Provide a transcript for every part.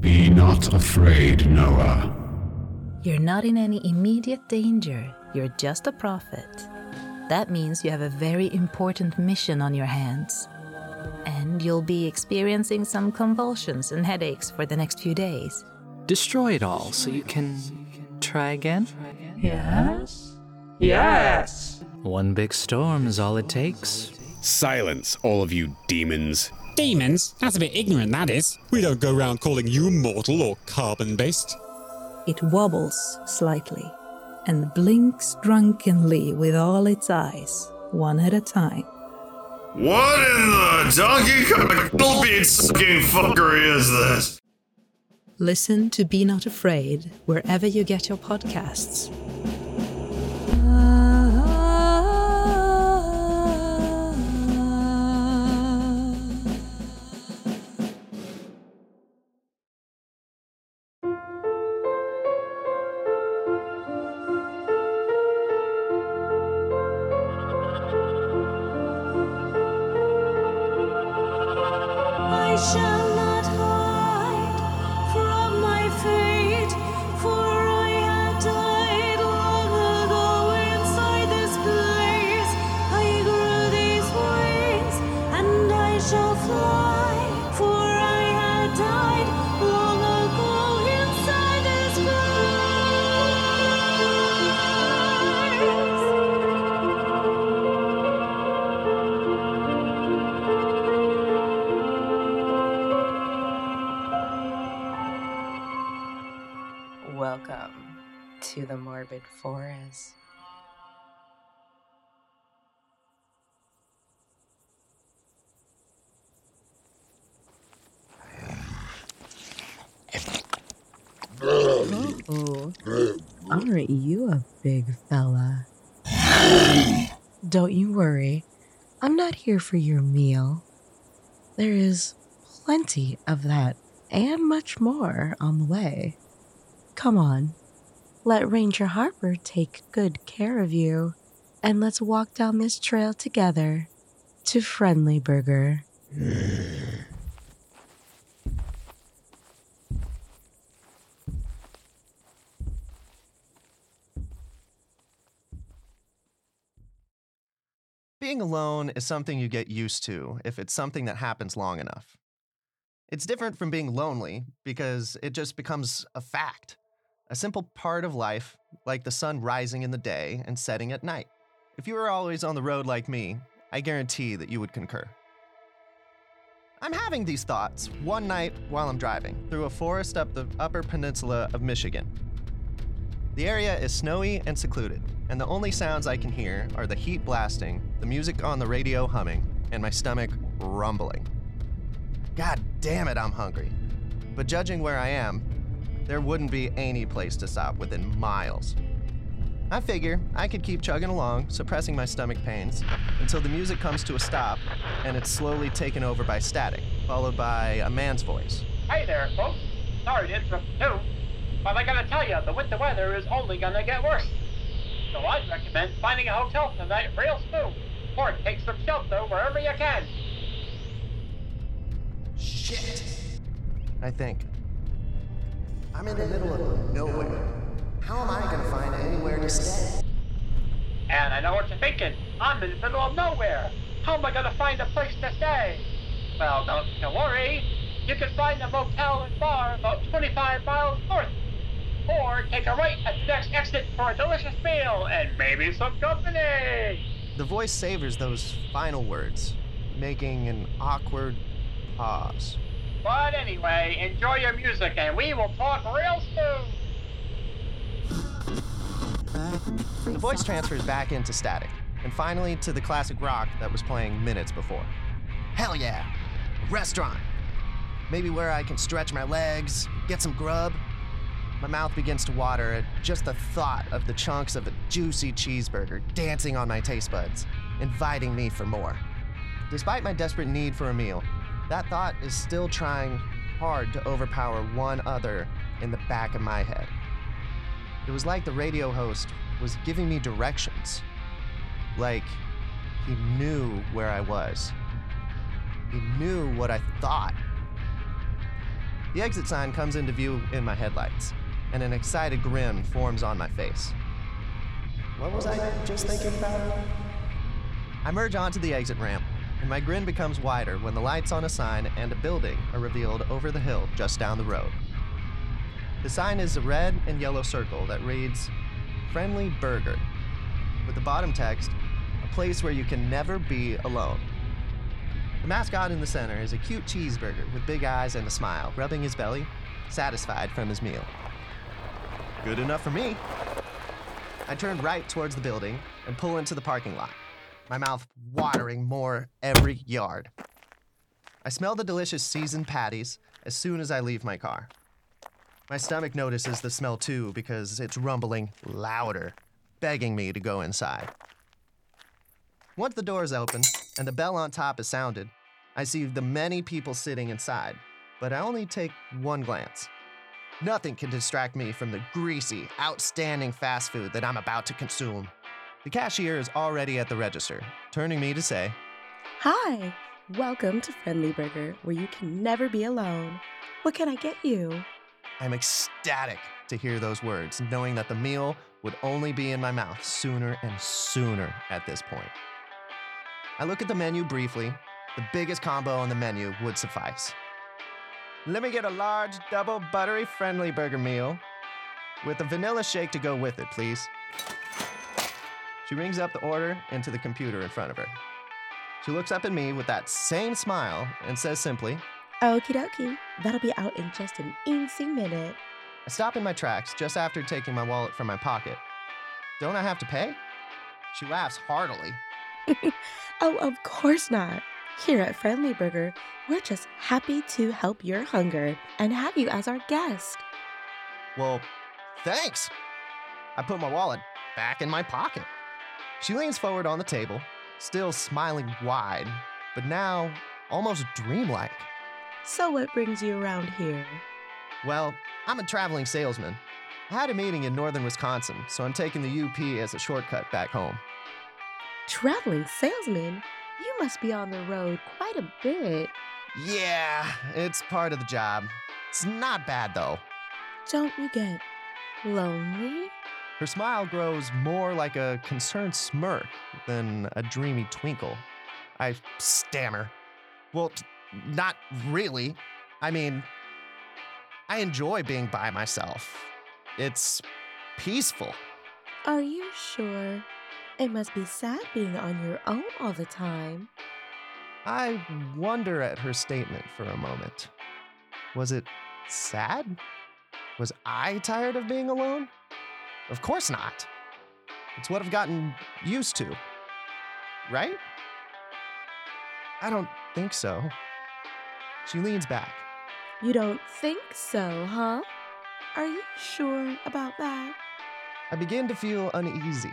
Be not afraid, Noah. You're not in any immediate danger. You're just a prophet. That means you have a very important mission on your hands. And you'll be experiencing some convulsions and headaches for the next few days. Destroy it all so you can try again? Yes? Yes! One big storm is all it takes. Silence, all of you demons. Demons? That's a bit ignorant, that is. We don't go around calling you mortal or carbon based. It wobbles slightly and blinks drunkenly with all its eyes, one at a time. What in the donkey kind of gulpy sucking fuckery is this? Listen to Be Not Afraid wherever you get your podcasts. I to the Morbid Forest. Ooh, aren't you a big fella? Don't you worry, I'm not here for your meal. There is plenty of that and much more on the way. Come on, let Ranger Harper take good care of you, and let's walk down this trail together to Friendly Burger. Being alone is something you get used to if it's something that happens long enough. It's different from being lonely because it just becomes a fact, a simple part of life, like the sun rising in the day and setting at night. If you were always on the road like me, I guarantee that you would concur. I'm having these thoughts one night while I'm driving through a forest up the upper peninsula of Michigan. The area is snowy and secluded, and the only sounds I can hear are the heat blasting, the music on the radio humming, and my stomach rumbling. God damn it, I'm hungry. But judging where I am, there wouldn't be any place to stop within miles. I figure I could keep chugging along, suppressing my stomach pains, until the music comes to a stop and it's slowly taken over by static, followed by a man's voice. Hey there, folks. Sorry to interrupt tune, but I gotta tell you, the winter weather is only gonna get worse. So I'd recommend finding a hotel tonight real soon, or take some shelter wherever you can. Shit! I think. I'm in the middle of nowhere. How am I gonna find anywhere to stay? And I know what you're thinking. I'm in the middle of nowhere. How am I gonna find a place to stay? Well, don't you worry. You can find a motel and bar about 25 miles north. Or take a right at the next exit for a delicious meal and maybe some company. The voice savors those final words, making an awkward pause. But anyway, enjoy your music and we will talk real soon. The voice transfers back into static, and finally to the classic rock that was playing minutes before. Hell yeah! Restaurant! Maybe where I can stretch my legs, get some grub. My mouth begins to water at just the thought of the chunks of a juicy cheeseburger dancing on my taste buds, inviting me for more. Despite my desperate need for a meal, that thought is still trying hard to overpower one other in the back of my head. It was like the radio host was giving me directions. Like he knew where I was. He knew what I thought. The exit sign comes into view in my headlights, and an excited grin forms on my face. What was I just thinking about? I merge onto the exit ramp, and my grin becomes wider when the lights on a sign and a building are revealed over the hill just down the road. The sign is a red and yellow circle that reads Friendly Burger, with the bottom text, a place where you can never be alone. The mascot in the center is a cute cheeseburger with big eyes and a smile, rubbing his belly, satisfied from his meal. Good enough for me. I turn right towards the building and pull into the parking lot, my mouth watering more every yard. I smell the delicious seasoned patties as soon as I leave my car. My stomach notices the smell too because it's rumbling louder, begging me to go inside. Once the doors open and the bell on top is sounded, I see the many people sitting inside, but I only take one glance. Nothing can distract me from the greasy, outstanding fast food that I'm about to consume. The cashier is already at the register, turning me to say, Hi, welcome to Friendly Burger, where you can never be alone. What can I get you? I'm ecstatic to hear those words, knowing that the meal would only be in my mouth sooner and sooner at this point. I look at the menu briefly. The biggest combo on the menu would suffice. Let me get a large, double buttery friendly burger meal with a vanilla shake to go with it, please. She rings up the order into the computer in front of her. She looks up at me with that same smile and says simply, Okie dokie, that'll be out in just an easy minute. I stop in my tracks just after taking my wallet from my pocket. Don't I have to pay? She laughs heartily. oh, of course not. Here at Friendly Burger, we're just happy to help your hunger and have you as our guest. Well, thanks. I put my wallet back in my pocket. She leans forward on the table, still smiling wide, but now almost dreamlike. So, what brings you around here? Well, I'm a traveling salesman. I had a meeting in northern Wisconsin, so I'm taking the UP as a shortcut back home. Traveling salesman? You must be on the road quite a bit. Yeah, it's part of the job. It's not bad though. Don't you get lonely? Her smile grows more like a concerned smirk than a dreamy twinkle. I stammer. Well, t- not really. I mean, I enjoy being by myself. It's peaceful. Are you sure? It must be sad being on your own all the time. I wonder at her statement for a moment. Was it sad? Was I tired of being alone? Of course not. It's what I've gotten used to. Right? I don't think so. She leans back. You don't think so, huh? Are you sure about that? I begin to feel uneasy,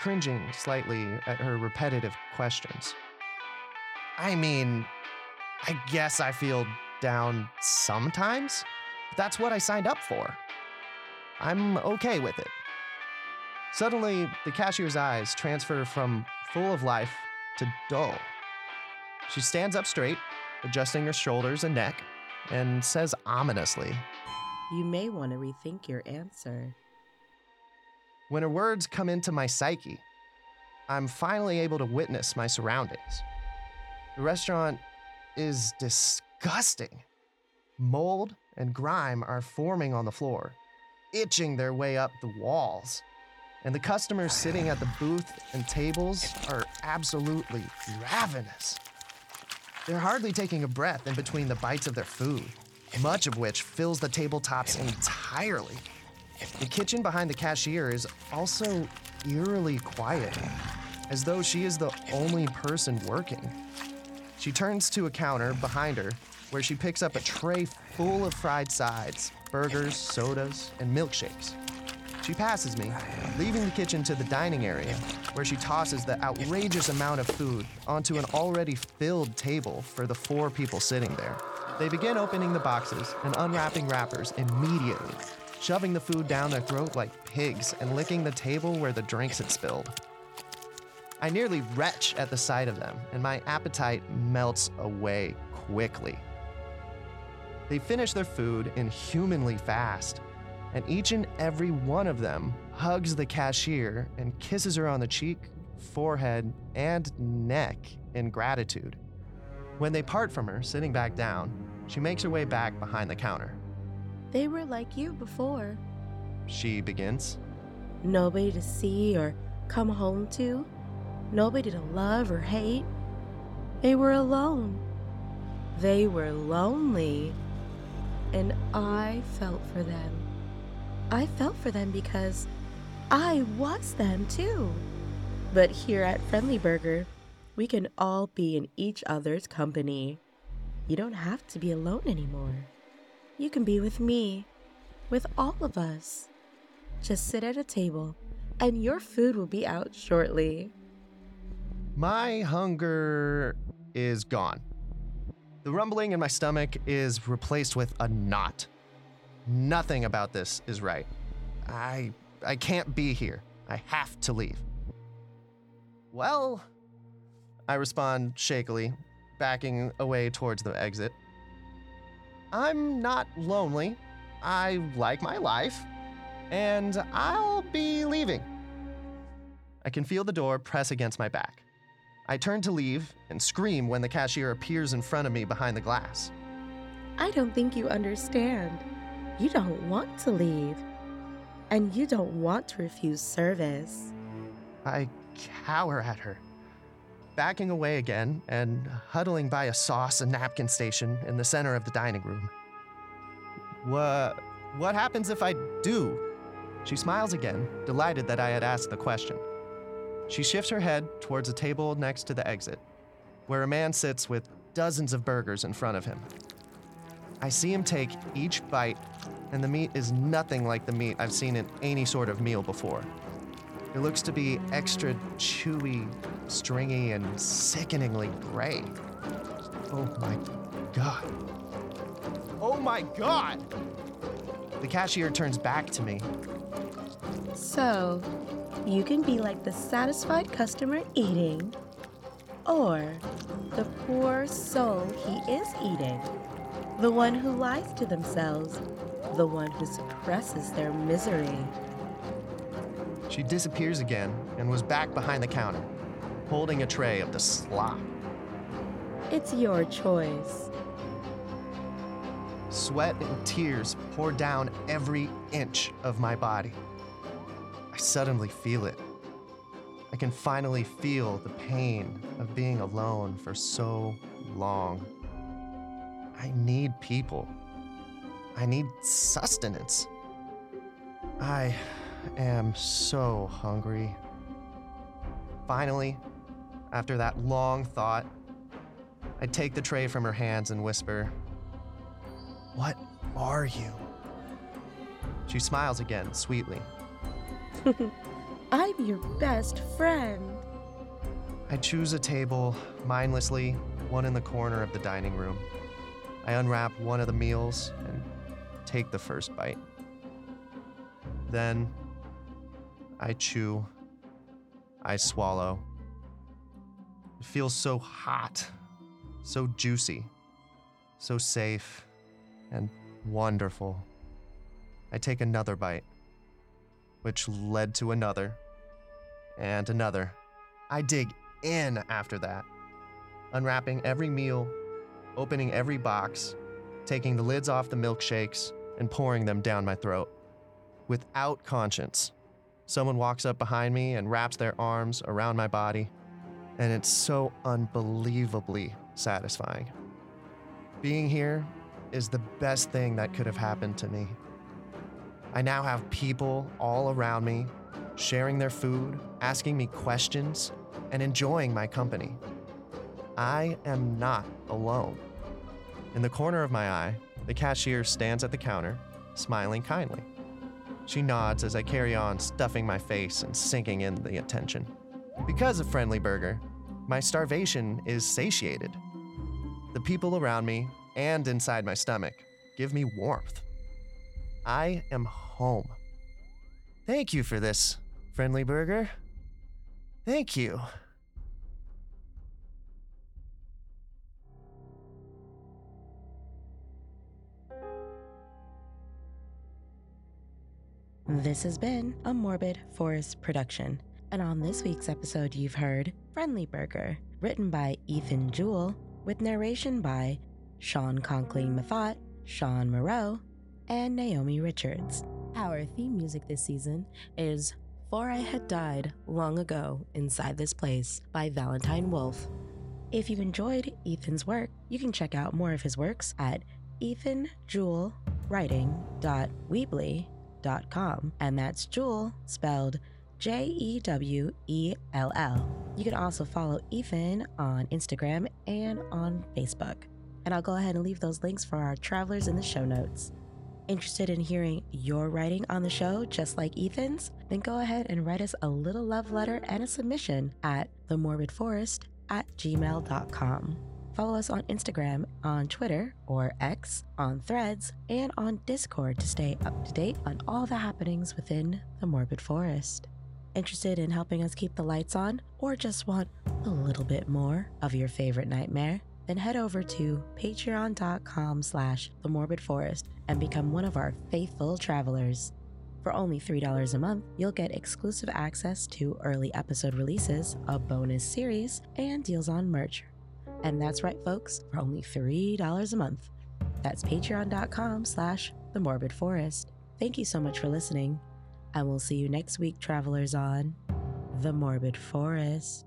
cringing slightly at her repetitive questions. I mean, I guess I feel down sometimes. But that's what I signed up for. I'm okay with it. Suddenly, the cashier's eyes transfer from full of life to dull. She stands up straight, adjusting her shoulders and neck, and says ominously, You may want to rethink your answer. When her words come into my psyche, I'm finally able to witness my surroundings. The restaurant is disgusting. Mold and grime are forming on the floor, itching their way up the walls. And the customers sitting at the booth and tables are absolutely ravenous. They're hardly taking a breath in between the bites of their food, much of which fills the tabletops entirely. The kitchen behind the cashier is also eerily quiet, as though she is the only person working. She turns to a counter behind her where she picks up a tray full of fried sides, burgers, sodas, and milkshakes. She passes me, leaving the kitchen to the dining area, where she tosses the outrageous amount of food onto an already filled table for the four people sitting there. They begin opening the boxes and unwrapping wrappers immediately, shoving the food down their throat like pigs and licking the table where the drinks had spilled. I nearly retch at the sight of them, and my appetite melts away quickly. They finish their food inhumanly fast, and each and every one of them hugs the cashier and kisses her on the cheek, forehead, and neck in gratitude. When they part from her, sitting back down, she makes her way back behind the counter. They were like you before. She begins. Nobody to see or come home to. Nobody to love or hate. They were alone. They were lonely. And I felt for them. I felt for them because I was them too. But here at Friendly Burger, we can all be in each other's company. You don't have to be alone anymore. You can be with me, with all of us. Just sit at a table, and your food will be out shortly. My hunger is gone. The rumbling in my stomach is replaced with a knot. Nothing about this is right. I I can't be here. I have to leave. Well, I respond shakily, backing away towards the exit. I'm not lonely. I like my life, and I'll be leaving. I can feel the door press against my back. I turn to leave and scream when the cashier appears in front of me behind the glass. I don't think you understand. You don't want to leave. And you don't want to refuse service. I cower at her, backing away again and huddling by a sauce and napkin station in the center of the dining room. What, what happens if I do? She smiles again, delighted that I had asked the question. She shifts her head towards a table next to the exit, where a man sits with dozens of burgers in front of him. I see him take each bite, and the meat is nothing like the meat I've seen in any sort of meal before. It looks to be extra chewy, stringy, and sickeningly gray. Oh my god. Oh my god! The cashier turns back to me. So, you can be like the satisfied customer eating, or the poor soul he is eating, the one who lies to themselves, the one who suppresses their misery. She disappears again and was back behind the counter, holding a tray of the slop. It's your choice. Sweat and tears pour down every inch of my body. I suddenly feel it. I can finally feel the pain of being alone for so long. I need people. I need sustenance. I am so hungry. Finally, after that long thought, I take the tray from her hands and whisper, What are you? She smiles again, sweetly. I'm your best friend. I choose a table mindlessly, one in the corner of the dining room. I unwrap one of the meals and take the first bite. Then I chew. I swallow. It feels so hot, so juicy, so safe, and wonderful. I take another bite, which led to another, and another. I dig in after that, unwrapping every meal, opening every box, taking the lids off the milkshakes, and pouring them down my throat. Without conscience, someone walks up behind me and wraps their arms around my body, and it's so unbelievably satisfying. Being here is the best thing that could have happened to me. I now have people all around me, sharing their food, asking me questions, and enjoying my company. I am not alone. In the corner of my eye, the cashier stands at the counter, smiling kindly. She nods as I carry on stuffing my face and sinking in the attention. Because of Friendly Burger, my starvation is satiated. The people around me and inside my stomach give me warmth. I am home. Thank you for this, Friendly Burger. Thank you. This has been a Morbid Forest production. And on this week's episode, you've heard Friendly Burger, written by Ethan Jewell, with narration by Sean Conkling Methot, Shawn Moreau, and Naomi Richards. Our theme music this season is For I Had Died Long Ago Inside This Place by Valentine Wolfe. If you enjoyed Ethan's work, you can check out more of his works at ethanjewellwriting.weebly.com, and that's Jewell spelled J E W E L L. You can also follow Ethan on Instagram and on Facebook. And I'll go ahead and leave those links for our travelers in the show notes. Interested in hearing your writing on the show, just like Ethan's? Then go ahead and write us a little love letter and a submission at themorbidforest at gmail.com. Follow us on Instagram, on Twitter or X, on Threads, and on Discord to stay up to date on all the happenings within the Morbid Forest. Interested in helping us keep the lights on, or just want a little bit more of your favorite nightmare? Then head over to patreon.com slash the morbid forest and become one of our faithful travelers. For only $3 a month, you'll get exclusive access to early episode releases, a bonus series, and deals on merch. And that's right, folks, for only $3 a month. That's patreon.com slash the morbid forest. Thank you so much for listening, and we'll see you next week, travelers, on The Morbid Forest.